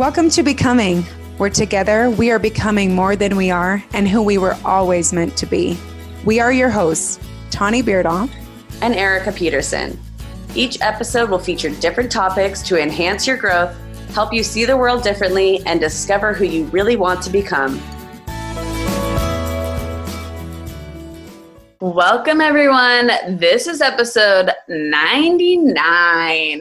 Welcome to Becoming, where together we are becoming more than we are and who we were always meant to be. We are your hosts, Tawny Beardaw and Erica Peterson. Each episode will feature different topics to enhance your growth, help you see the world differently, and discover who you really want to become. Welcome, everyone. This is episode 99.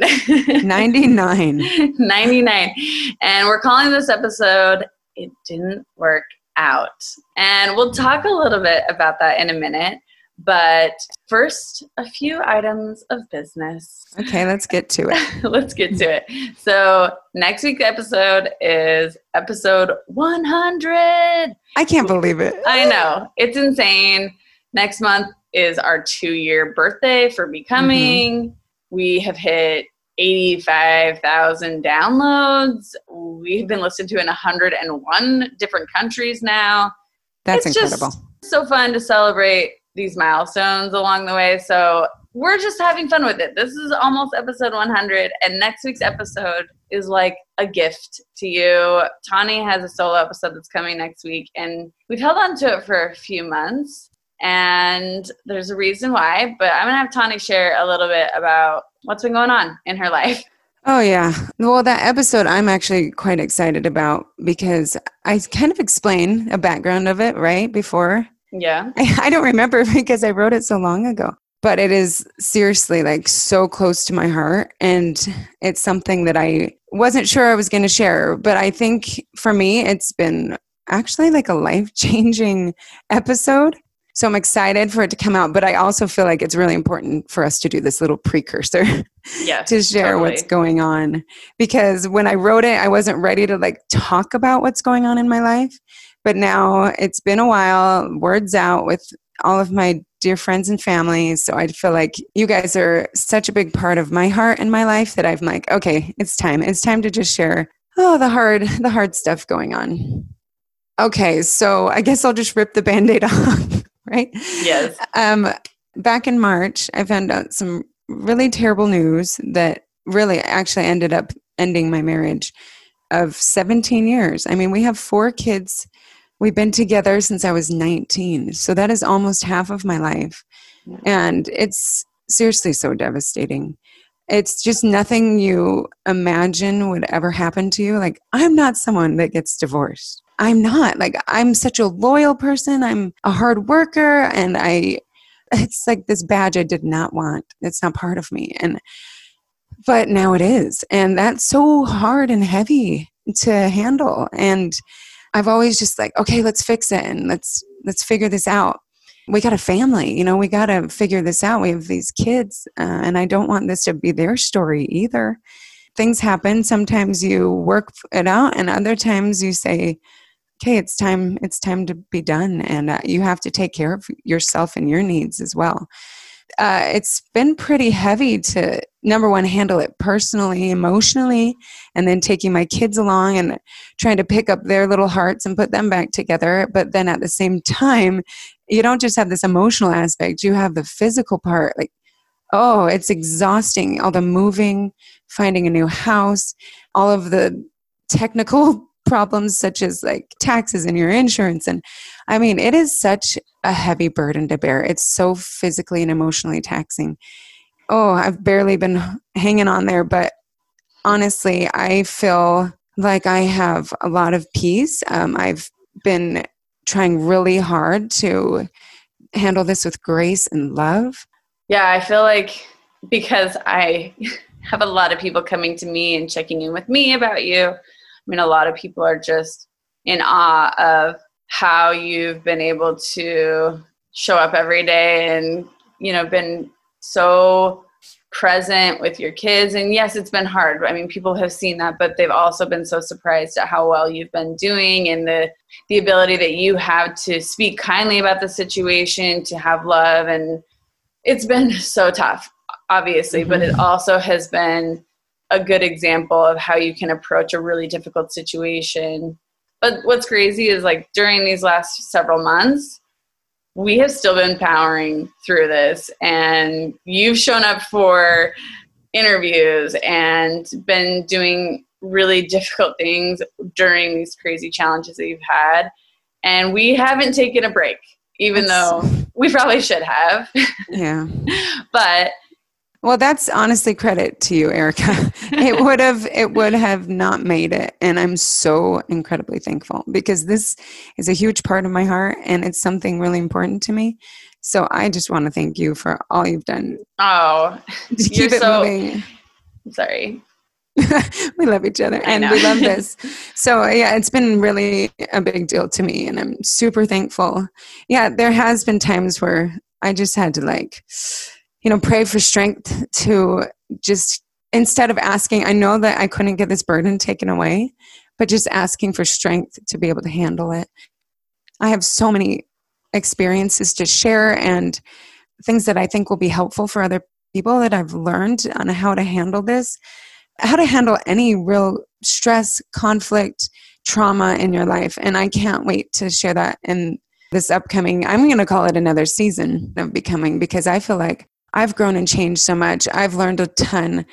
99. 99. And we're calling this episode It Didn't Work Out. And we'll talk a little bit about that in a minute. But first, a few items of business. Okay, let's get to it. let's get to it. So, next week's episode is episode 100. I can't believe it. I know. It's insane Next month is our two year birthday for becoming. Mm-hmm. We have hit 85,000 downloads. We've been listened to in 101 different countries now. That's it's incredible. so fun to celebrate these milestones along the way. So we're just having fun with it. This is almost episode 100, and next week's episode is like a gift to you. Tawny has a solo episode that's coming next week, and we've held on to it for a few months and there's a reason why, but I'm gonna have Tawny share a little bit about what's been going on in her life. Oh, yeah. Well, that episode I'm actually quite excited about because I kind of explain a background of it, right? Before. Yeah. I, I don't remember because I wrote it so long ago, but it is seriously like so close to my heart. And it's something that I wasn't sure I was going to share. But I think for me, it's been actually like a life changing episode so I'm excited for it to come out, but I also feel like it's really important for us to do this little precursor yes, to share totally. what's going on. Because when I wrote it, I wasn't ready to like talk about what's going on in my life. But now it's been a while, words out with all of my dear friends and family. So I feel like you guys are such a big part of my heart and my life that I'm like, okay, it's time. It's time to just share oh the hard the hard stuff going on. Okay, so I guess I'll just rip the band-aid off right? Yes. Um, back in March, I found out some really terrible news that really actually ended up ending my marriage of 17 years. I mean, we have four kids. We've been together since I was 19. So that is almost half of my life. And it's seriously so devastating. It's just nothing you imagine would ever happen to you. Like, I'm not someone that gets divorced. I'm not. Like I'm such a loyal person. I'm a hard worker and I it's like this badge I did not want. It's not part of me. And but now it is. And that's so hard and heavy to handle. And I've always just like, okay, let's fix it and let's let's figure this out. We got a family, you know, we got to figure this out. We have these kids, uh, and I don't want this to be their story either. Things happen. Sometimes you work it out, and other times you say, okay it's time it's time to be done and uh, you have to take care of yourself and your needs as well. Uh, it's been pretty heavy to number one handle it personally emotionally and then taking my kids along and trying to pick up their little hearts and put them back together. But then at the same time you don't just have this emotional aspect you have the physical part like oh it's exhausting all the moving finding a new house all of the technical problems such as like taxes and your insurance and i mean it is such a heavy burden to bear. It's so physically and emotionally taxing. Oh i've barely been hanging on there but honestly i feel like i have a lot of peace. Um, i've been trying really hard to handle this with grace and love. Yeah i feel like because i have a lot of people coming to me and checking in with me about you mean, a lot of people are just in awe of how you've been able to show up every day and, you know, been so present with your kids. And yes, it's been hard. I mean, people have seen that, but they've also been so surprised at how well you've been doing and the the ability that you have to speak kindly about the situation, to have love and it's been so tough, obviously, mm-hmm. but it mm-hmm. also has been a good example of how you can approach a really difficult situation. But what's crazy is like during these last several months, we have still been powering through this, and you've shown up for interviews and been doing really difficult things during these crazy challenges that you've had. And we haven't taken a break, even that's, though we probably should have. Yeah. but well, that's honestly credit to you, Erica. it would have it would have not made it, and I'm so incredibly thankful because this is a huge part of my heart, and it's something really important to me. So I just want to thank you for all you've done. Oh, to keep it so, moving. Sorry. we love each other and we love this. So yeah, it's been really a big deal to me, and I'm super thankful. Yeah, there has been times where I just had to like you know, pray for strength to just instead of asking, I know that I couldn't get this burden taken away, but just asking for strength to be able to handle it. I have so many experiences to share and things that I think will be helpful for other people that I've learned on how to handle this, how to handle any real stress, conflict, trauma in your life. And I can't wait to share that in this upcoming, I'm going to call it another season of becoming because I feel like I've grown and changed so much. I've learned a ton.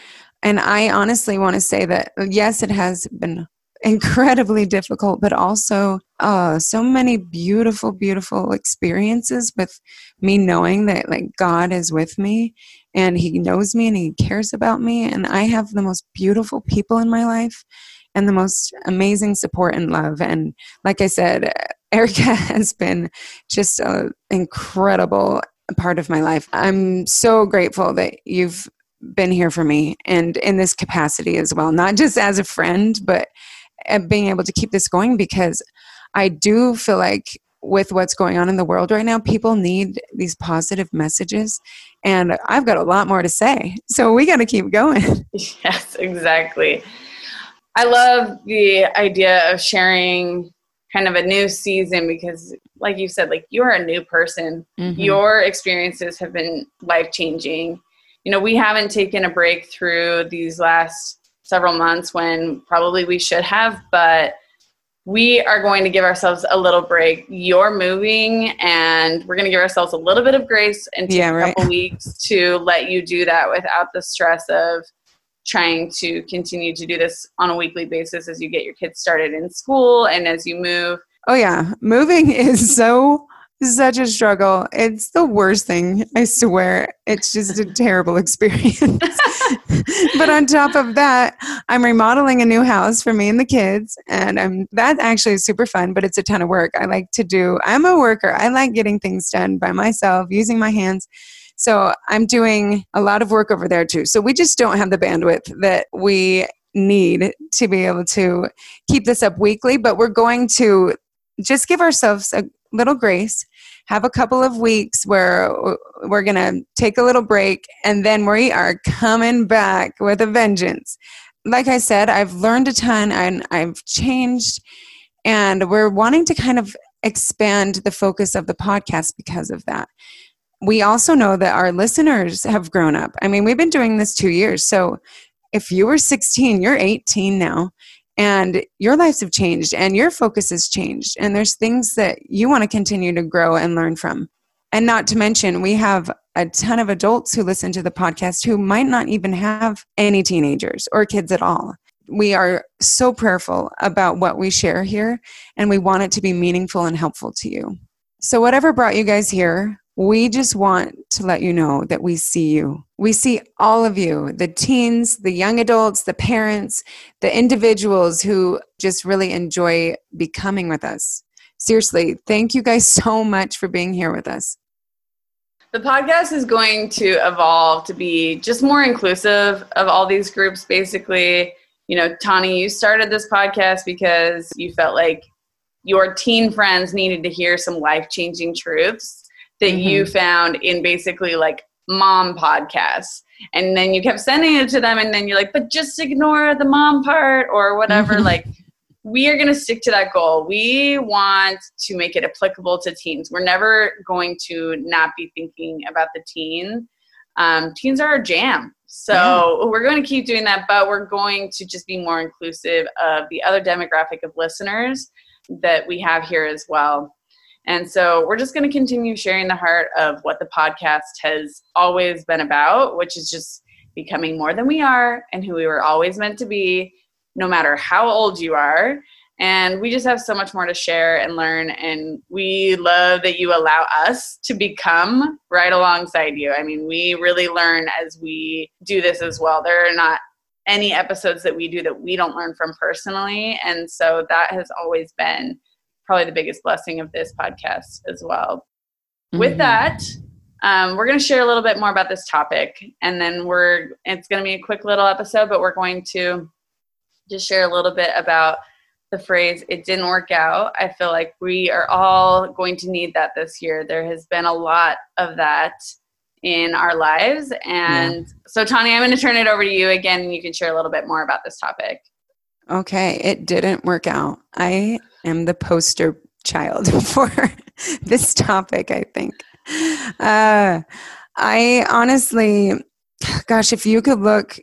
And I honestly want to say that, yes, it has been incredibly difficult, but also uh, so many beautiful, beautiful experiences with me knowing that like God is with me and He knows me and He cares about me. And I have the most beautiful people in my life and the most amazing support and love. And like I said, Erica has been just an incredible a part of my life. I'm so grateful that you've been here for me and in this capacity as well, not just as a friend, but uh, being able to keep this going because I do feel like with what's going on in the world right now, people need these positive messages. And I've got a lot more to say. So we got to keep going. Yes, exactly. I love the idea of sharing kind of a new season because like you said like you're a new person mm-hmm. your experiences have been life changing you know we haven't taken a break through these last several months when probably we should have but we are going to give ourselves a little break. You're moving, and we're going to give ourselves a little bit of grace and take yeah, right. a couple weeks to let you do that without the stress of trying to continue to do this on a weekly basis as you get your kids started in school and as you move. Oh yeah, moving is so such a struggle. It's the worst thing, I swear. It's just a terrible experience. but on top of that, I'm remodeling a new house for me and the kids, and I'm that actually is super fun, but it's a ton of work. I like to do I'm a worker. I like getting things done by myself, using my hands. So I'm doing a lot of work over there too. So we just don't have the bandwidth that we need to be able to keep this up weekly, but we're going to just give ourselves a little grace, have a couple of weeks where we're going to take a little break, and then we are coming back with a vengeance. Like I said, I've learned a ton and I've changed, and we're wanting to kind of expand the focus of the podcast because of that we also know that our listeners have grown up. I mean, we've been doing this two years. So if you were 16, you're 18 now, and your lives have changed and your focus has changed. And there's things that you want to continue to grow and learn from. And not to mention, we have a ton of adults who listen to the podcast who might not even have any teenagers or kids at all. We are so prayerful about what we share here, and we want it to be meaningful and helpful to you. So, whatever brought you guys here, we just want to let you know that we see you. We see all of you the teens, the young adults, the parents, the individuals who just really enjoy becoming with us. Seriously, thank you guys so much for being here with us. The podcast is going to evolve to be just more inclusive of all these groups, basically. You know, Tawny, you started this podcast because you felt like your teen friends needed to hear some life changing truths that mm-hmm. you found in basically like mom podcasts. And then you kept sending it to them and then you're like but just ignore the mom part or whatever. Mm-hmm. like we are going to stick to that goal. We want to make it applicable to teens. We're never going to not be thinking about the teen. Um, teens are our jam. So yeah. we're going to keep doing that but we're going to just be more inclusive of the other demographic of listeners that we have here as well and so we're just going to continue sharing the heart of what the podcast has always been about, which is just becoming more than we are and who we were always meant to be. no matter how old you are. And we just have so much more to share and learn. And we love that you allow us to become right alongside you. I mean, we really learn as we do this as well. There are not any episodes that we do that we don't learn from personally. And so that has always been probably the biggest blessing of this podcast as well. Mm-hmm. With that, um, we're going to share a little bit more about this topic, and then we're it's going to be a quick little episode, but we're going to just share a little bit about the phrase "it didn't work out." I feel like we are all going to need that this year. There has been a lot of that in our lives, and yeah. so Tawny, I'm going to turn it over to you again, and you can share a little bit more about this topic. Okay, it didn't work out. I am the poster child for this topic, I think. Uh, I honestly, gosh, if you could look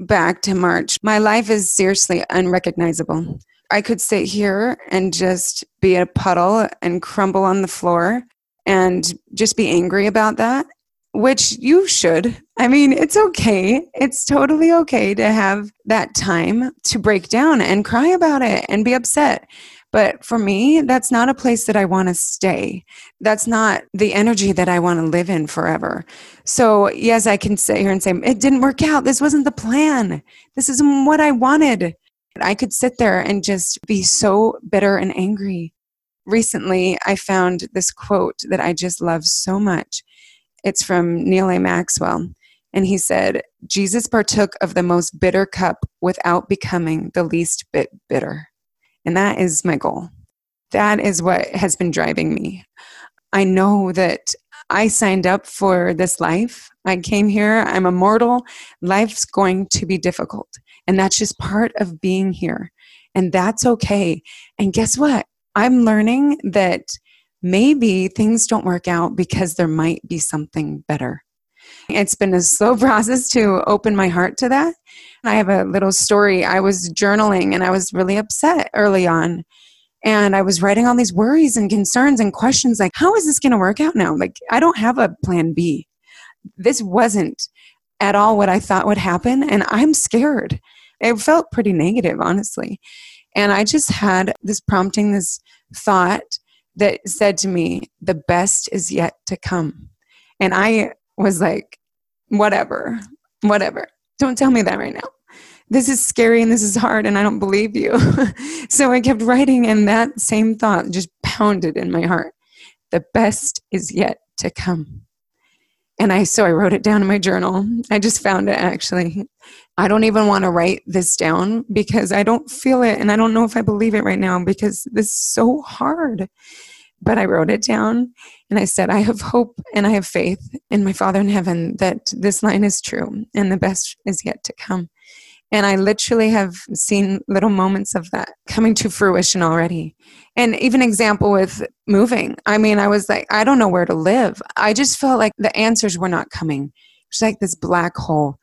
back to March, my life is seriously unrecognizable. I could sit here and just be a puddle and crumble on the floor and just be angry about that which you should. I mean, it's okay. It's totally okay to have that time to break down and cry about it and be upset. But for me, that's not a place that I want to stay. That's not the energy that I want to live in forever. So, yes, I can sit here and say, it didn't work out. This wasn't the plan. This isn't what I wanted. I could sit there and just be so bitter and angry. Recently, I found this quote that I just love so much. It's from Neal A. Maxwell. And he said, Jesus partook of the most bitter cup without becoming the least bit bitter. And that is my goal. That is what has been driving me. I know that I signed up for this life. I came here, I'm immortal. Life's going to be difficult. And that's just part of being here. And that's okay. And guess what? I'm learning that maybe things don't work out because there might be something better. It's been a slow process to open my heart to that. I have a little story. I was journaling and I was really upset early on. And I was writing all these worries and concerns and questions like, how is this going to work out now? Like, I don't have a plan B. This wasn't at all what I thought would happen. And I'm scared. It felt pretty negative, honestly. And I just had this prompting, this thought that said to me, The best is yet to come. And I was like, Whatever, whatever. Don't tell me that right now. This is scary and this is hard, and I don't believe you. so I kept writing, and that same thought just pounded in my heart. The best is yet to come. And I so I wrote it down in my journal. I just found it actually. I don't even want to write this down because I don't feel it and I don't know if I believe it right now because this is so hard. But I wrote it down and I said, I have hope and I have faith in my Father in heaven that this line is true and the best is yet to come. And I literally have seen little moments of that coming to fruition already. And even example with moving. I mean, I was like, I don't know where to live. I just felt like the answers were not coming. It's like this black hole.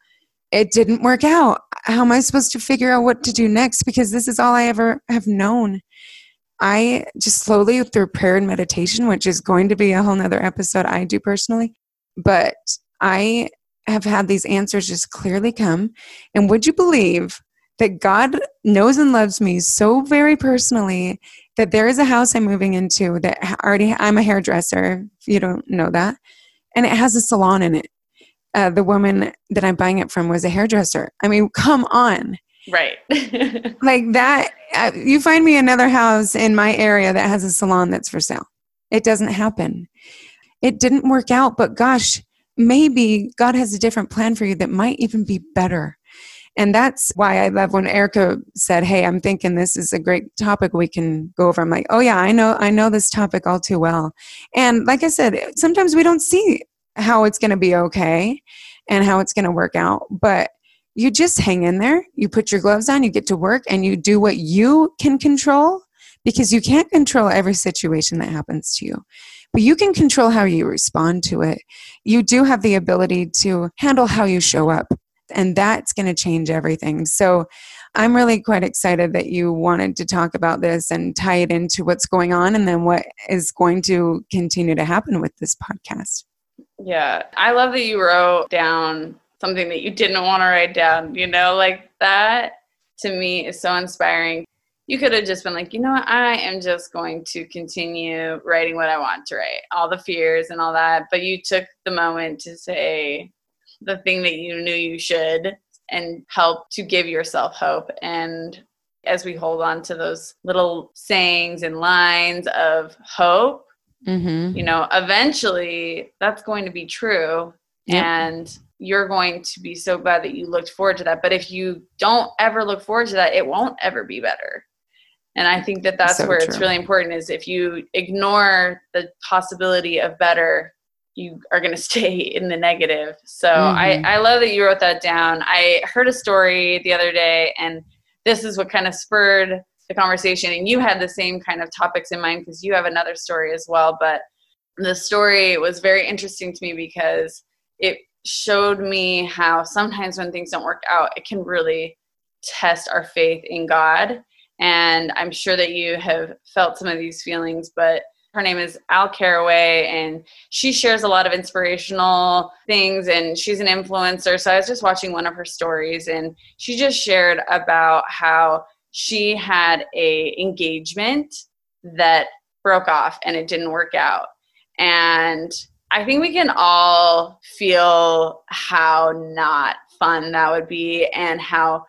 It didn't work out. How am I supposed to figure out what to do next? Because this is all I ever have known. I just slowly through prayer and meditation, which is going to be a whole nother episode I do personally, but I have had these answers just clearly come. And would you believe that God knows and loves me so very personally that there is a house I'm moving into that already I'm a hairdresser, if you don't know that, and it has a salon in it. Uh, the woman that I'm buying it from was a hairdresser. I mean, come on. Right. like that, uh, you find me another house in my area that has a salon that's for sale. It doesn't happen. It didn't work out, but gosh, maybe God has a different plan for you that might even be better. And that's why I love when Erica said, Hey, I'm thinking this is a great topic we can go over. I'm like, Oh yeah, I know, I know this topic all too well. And like I said, sometimes we don't see how it's going to be okay and how it's going to work out. But you just hang in there, you put your gloves on, you get to work, and you do what you can control because you can't control every situation that happens to you but you can control how you respond to it. You do have the ability to handle how you show up, and that's going to change everything. So, I'm really quite excited that you wanted to talk about this and tie it into what's going on and then what is going to continue to happen with this podcast. Yeah, I love that you wrote down something that you didn't want to write down, you know, like that to me is so inspiring. You could have just been like, you know what, I am just going to continue writing what I want to write, all the fears and all that. But you took the moment to say the thing that you knew you should and help to give yourself hope. And as we hold on to those little sayings and lines of hope, mm-hmm. you know, eventually that's going to be true. Yep. And you're going to be so glad that you looked forward to that. But if you don't ever look forward to that, it won't ever be better. And I think that that's so where true. it's really important is if you ignore the possibility of better, you are going to stay in the negative. So mm-hmm. I, I love that you wrote that down. I heard a story the other day, and this is what kind of spurred the conversation. And you had the same kind of topics in mind because you have another story as well. But the story was very interesting to me because it showed me how sometimes when things don't work out, it can really test our faith in God. And I'm sure that you have felt some of these feelings, but her name is Al Carraway, and she shares a lot of inspirational things, and she's an influencer. So I was just watching one of her stories, and she just shared about how she had a engagement that broke off and it didn't work out. And I think we can all feel how not fun that would be and how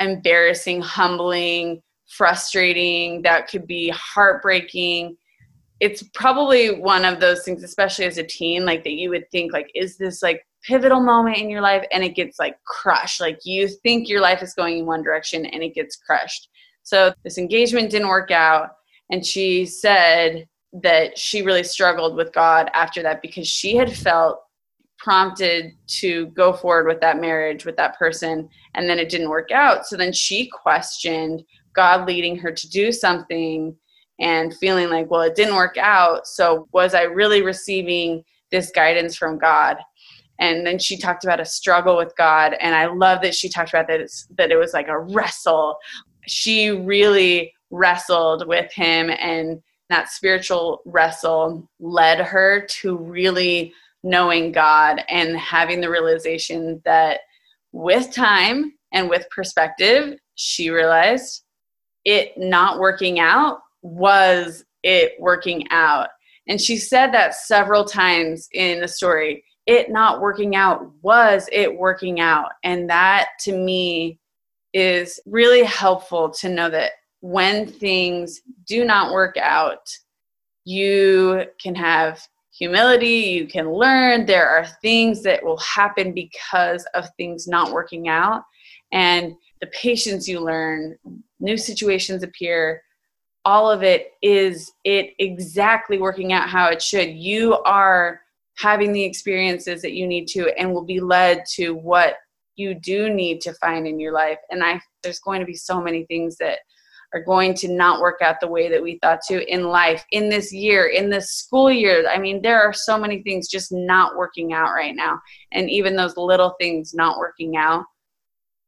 embarrassing, humbling, frustrating, that could be heartbreaking. It's probably one of those things especially as a teen like that you would think like is this like pivotal moment in your life? And it gets like crushed. Like you think your life is going in one direction and it gets crushed. So this engagement didn't work out. And she said that she really struggled with god after that because she had felt prompted to go forward with that marriage with that person and then it didn't work out so then she questioned god leading her to do something and feeling like, well, it didn't work out. So was I really receiving this guidance from God? And then she talked about a struggle with God. And I love that she talked about that, that it was like a wrestle. She really wrestled with him, and that spiritual wrestle led her to really knowing God and having the realization that with time and with perspective, she realized it not working out was it working out? And she said that several times in the story. It not working out was it working out. And that to me is really helpful to know that when things do not work out, you can have humility, you can learn. There are things that will happen because of things not working out. And the patience you learn, new situations appear, all of it is it exactly working out how it should. You are having the experiences that you need to and will be led to what you do need to find in your life. And I there's going to be so many things that are going to not work out the way that we thought to in life, in this year, in this school year. I mean, there are so many things just not working out right now. And even those little things not working out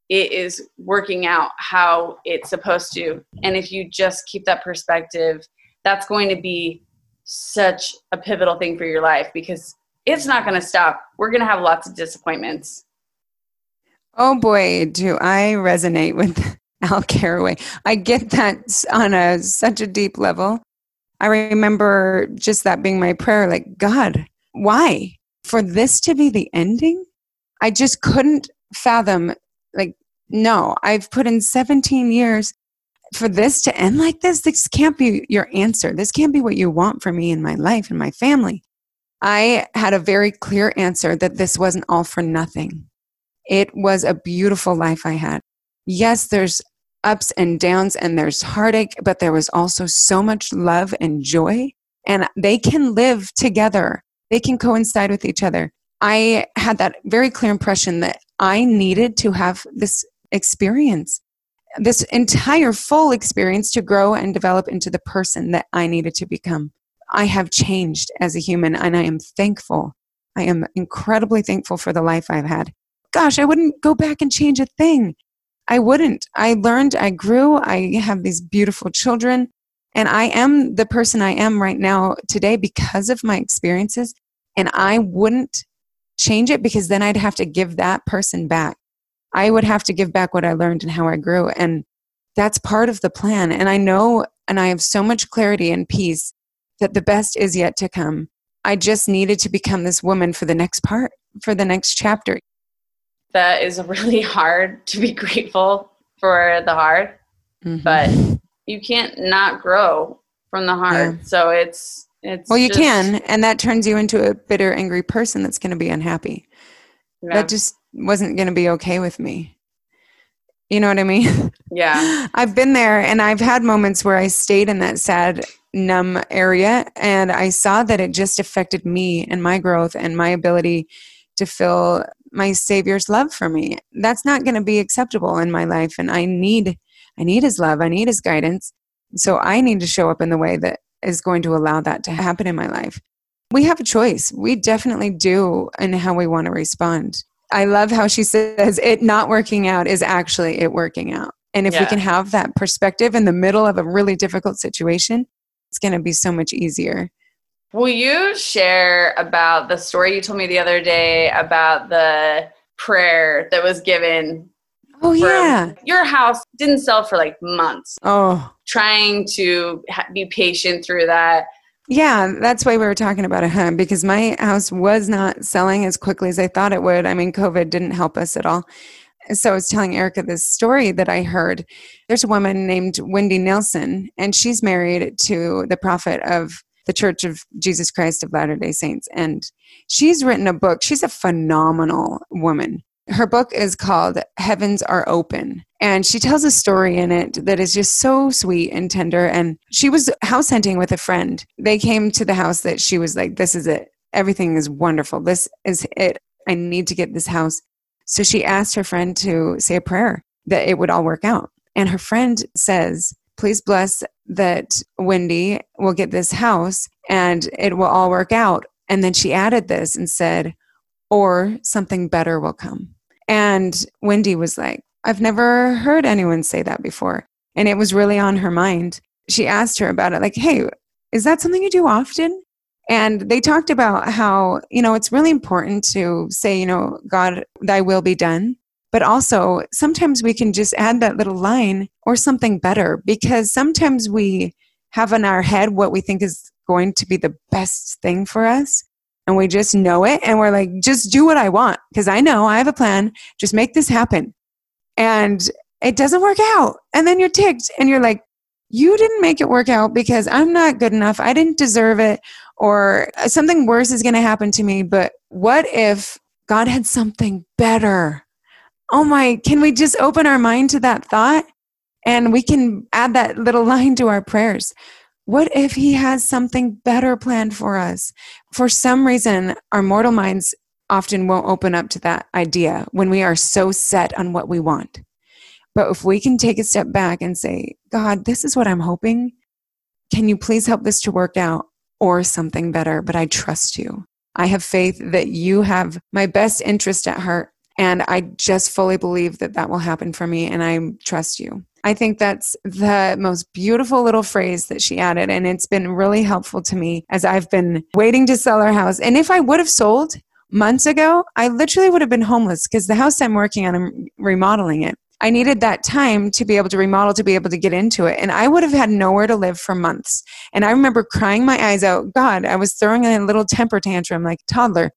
it is working out how it's supposed to. And if you just keep that perspective, that's going to be such a pivotal thing for your life because it's not going to stop. We're going to have lots of disappointments. Oh boy, do I resonate with Al Carraway. I get that on a such a deep level. I remember just that being my prayer like, God, why? For this to be the ending? I just couldn't fathom like no i've put in 17 years for this to end like this this can't be your answer this can't be what you want for me in my life and my family i had a very clear answer that this wasn't all for nothing it was a beautiful life i had yes there's ups and downs and there's heartache but there was also so much love and joy and they can live together they can coincide with each other i had that very clear impression that i needed to have this experience, this entire full experience to grow and develop into the person that I needed to become. I have changed as a human and I am thankful. I am incredibly thankful for the life I've had. Gosh, I wouldn't go back and change a thing. I wouldn't. I learned, I grew, I have these beautiful children, and I am the person I am right now today because of my experiences. And I wouldn't change it because then I'd have to give that person back. I would have to give back what I learned and how I grew. And that's part of the plan. And I know, and I have so much clarity and peace that the best is yet to come. I just needed to become this woman for the next part, for the next chapter. That is really hard to be grateful for the hard, mm-hmm. but you can't not grow from the hard. Yeah. So it's it's well, you just, can, and that turns you into a bitter, angry person that's going to be unhappy. Yeah. That just wasn't going to be okay with me. You know what I mean? Yeah. I've been there and I've had moments where I stayed in that sad, numb area and I saw that it just affected me and my growth and my ability to feel my savior's love for me. That's not going to be acceptable in my life and I need I need his love, I need his guidance. So I need to show up in the way that is going to allow that to happen in my life. We have a choice. We definitely do in how we want to respond. I love how she says it not working out is actually it working out. And if yeah. we can have that perspective in the middle of a really difficult situation, it's going to be so much easier. Will you share about the story you told me the other day about the prayer that was given? Oh, yeah. Your house didn't sell for like months. Oh. Trying to be patient through that. Yeah, that's why we were talking about it, huh? Because my house was not selling as quickly as I thought it would. I mean, COVID didn't help us at all. So I was telling Erica this story that I heard. There's a woman named Wendy Nelson, and she's married to the prophet of the Church of Jesus Christ of Latter day Saints. And she's written a book. She's a phenomenal woman. Her book is called Heavens Are Open. And she tells a story in it that is just so sweet and tender. And she was house hunting with a friend. They came to the house that she was like, This is it. Everything is wonderful. This is it. I need to get this house. So she asked her friend to say a prayer that it would all work out. And her friend says, Please bless that Wendy will get this house and it will all work out. And then she added this and said, Or something better will come. And Wendy was like, I've never heard anyone say that before. And it was really on her mind. She asked her about it, like, hey, is that something you do often? And they talked about how, you know, it's really important to say, you know, God, thy will be done. But also, sometimes we can just add that little line or something better because sometimes we have in our head what we think is going to be the best thing for us and we just know it and we're like just do what i want because i know i have a plan. Just make this happen. And it doesn't work out. And then you're ticked and you're like you didn't make it work out because i'm not good enough. I didn't deserve it or uh, something worse is going to happen to me. But what if god had something better oh my can we just open our mind to that thought and we can add that little line to our prayers what if he has something better planned for us? For some reason, our mortal minds often won't open up to that idea when we are so set on what we want. But if we can take a step back and say, God, this is what I'm hoping. Can you please help this to work out or something better? But I trust you. I have faith that you have my best interest at heart. And I just fully believe that that will happen for me. And I trust you. I think that's the most beautiful little phrase that she added. And it's been really helpful to me as I've been waiting to sell our house. And if I would have sold months ago, I literally would have been homeless because the house I'm working on, I'm remodeling it. I needed that time to be able to remodel, to be able to get into it. And I would have had nowhere to live for months. And I remember crying my eyes out. God, I was throwing a little temper tantrum like toddler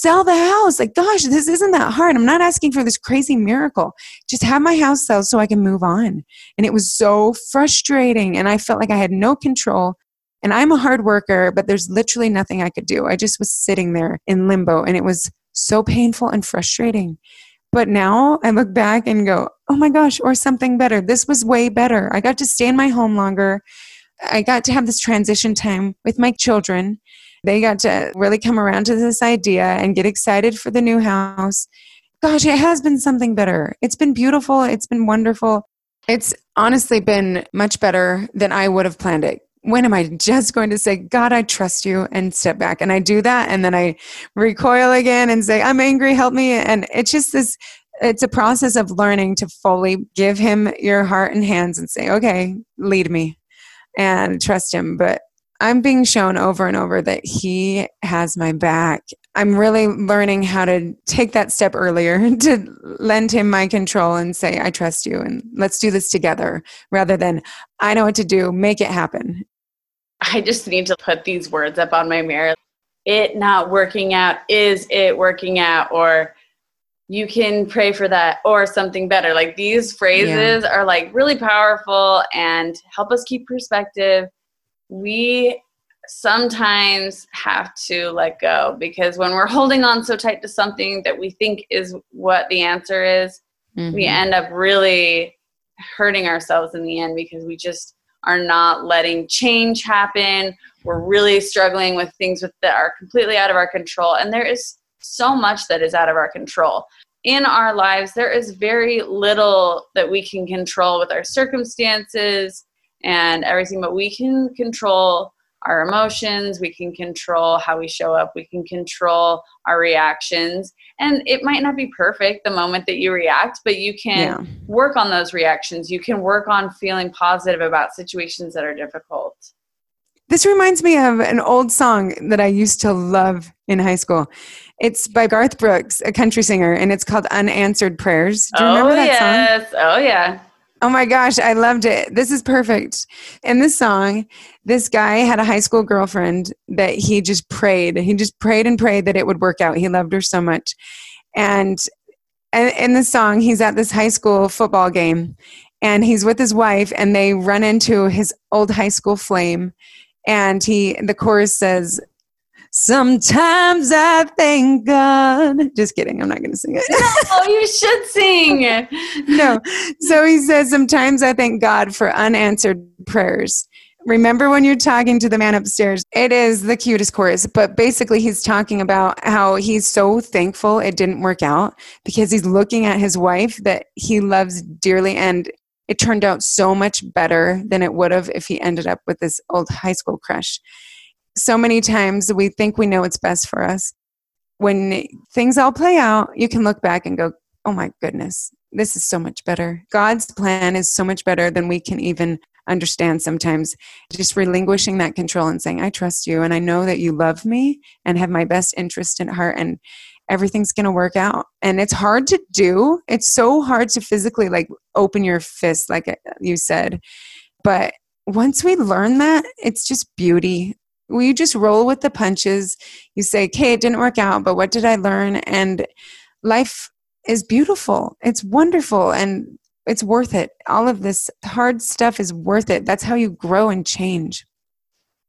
sell the house. Like, gosh, this isn't that hard. I'm not asking for this crazy miracle. Just have my house sell so I can move on. And it was so frustrating. And I felt like I had no control. And I'm a hard worker, but there's literally nothing I could do. I just was sitting there in limbo and it was so painful and frustrating. But now I look back and go, oh my gosh, or something better. This was way better. I got to stay in my home longer. I got to have this transition time with my children they got to really come around to this idea and get excited for the new house. Gosh, it has been something better. It's been beautiful. It's been wonderful. It's honestly been much better than I would have planned it. When am I just going to say, God, I trust you and step back? And I do that. And then I recoil again and say, I'm angry, help me. And it's just this it's a process of learning to fully give him your heart and hands and say, okay, lead me and trust him. But I'm being shown over and over that he has my back. I'm really learning how to take that step earlier to lend him my control and say, I trust you and let's do this together rather than I know what to do, make it happen. I just need to put these words up on my mirror. It not working out, is it working out? Or you can pray for that or something better. Like these phrases yeah. are like really powerful and help us keep perspective. We sometimes have to let go because when we're holding on so tight to something that we think is what the answer is, mm-hmm. we end up really hurting ourselves in the end because we just are not letting change happen. We're really struggling with things with, that are completely out of our control. And there is so much that is out of our control. In our lives, there is very little that we can control with our circumstances and everything, but we can control our emotions, we can control how we show up, we can control our reactions. And it might not be perfect the moment that you react, but you can yeah. work on those reactions. You can work on feeling positive about situations that are difficult. This reminds me of an old song that I used to love in high school. It's by Garth Brooks, a country singer, and it's called Unanswered Prayers. Do you oh, remember that yes. song? Oh, yeah. Oh my gosh, I loved it. This is perfect. In this song, this guy had a high school girlfriend that he just prayed. He just prayed and prayed that it would work out. He loved her so much. And in the song, he's at this high school football game and he's with his wife and they run into his old high school flame. And he, the chorus says, Sometimes I thank God. Just kidding. I'm not going to sing it. no, you should sing. no. So he says, Sometimes I thank God for unanswered prayers. Remember when you're talking to the man upstairs? It is the cutest chorus, but basically, he's talking about how he's so thankful it didn't work out because he's looking at his wife that he loves dearly and it turned out so much better than it would have if he ended up with this old high school crush so many times we think we know what's best for us. When things all play out, you can look back and go, oh my goodness, this is so much better. God's plan is so much better than we can even understand sometimes. Just relinquishing that control and saying, I trust you and I know that you love me and have my best interest at heart and everything's going to work out. And it's hard to do. It's so hard to physically like open your fist, like uh, you said. But once we learn that, it's just beauty you just roll with the punches. You say, okay, it didn't work out, but what did I learn? And life is beautiful. It's wonderful and it's worth it. All of this hard stuff is worth it. That's how you grow and change.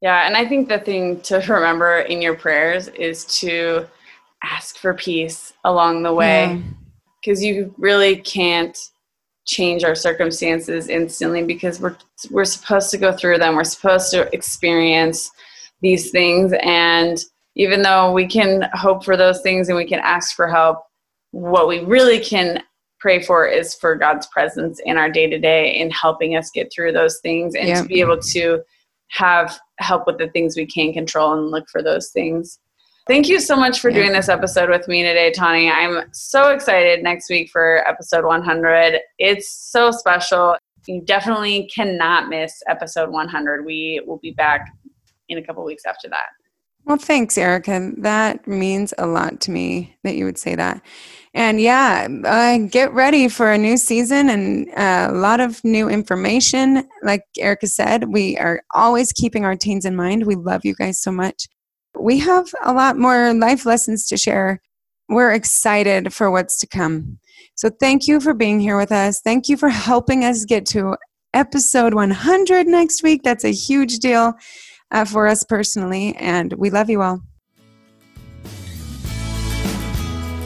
Yeah, and I think the thing to remember in your prayers is to ask for peace along the way because yeah. you really can't change our circumstances instantly because we're we're supposed to go through them. We're supposed to experience these things and even though we can hope for those things and we can ask for help what we really can pray for is for God's presence in our day to day in helping us get through those things and to be able to have help with the things we can control and look for those things. Thank you so much for doing this episode with me today, Tawny. I'm so excited next week for episode 100. It's so special. You definitely cannot miss episode 100. We will be back in a couple weeks after that. Well, thanks, Erica. That means a lot to me that you would say that. And yeah, uh, get ready for a new season and uh, a lot of new information. Like Erica said, we are always keeping our teens in mind. We love you guys so much. We have a lot more life lessons to share. We're excited for what's to come. So thank you for being here with us. Thank you for helping us get to episode 100 next week. That's a huge deal uh, for us personally. And we love you all.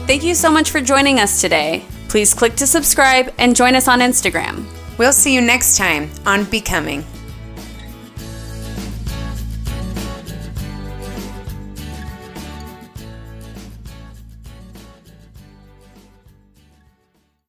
Thank you so much for joining us today. Please click to subscribe and join us on Instagram. We'll see you next time on Becoming.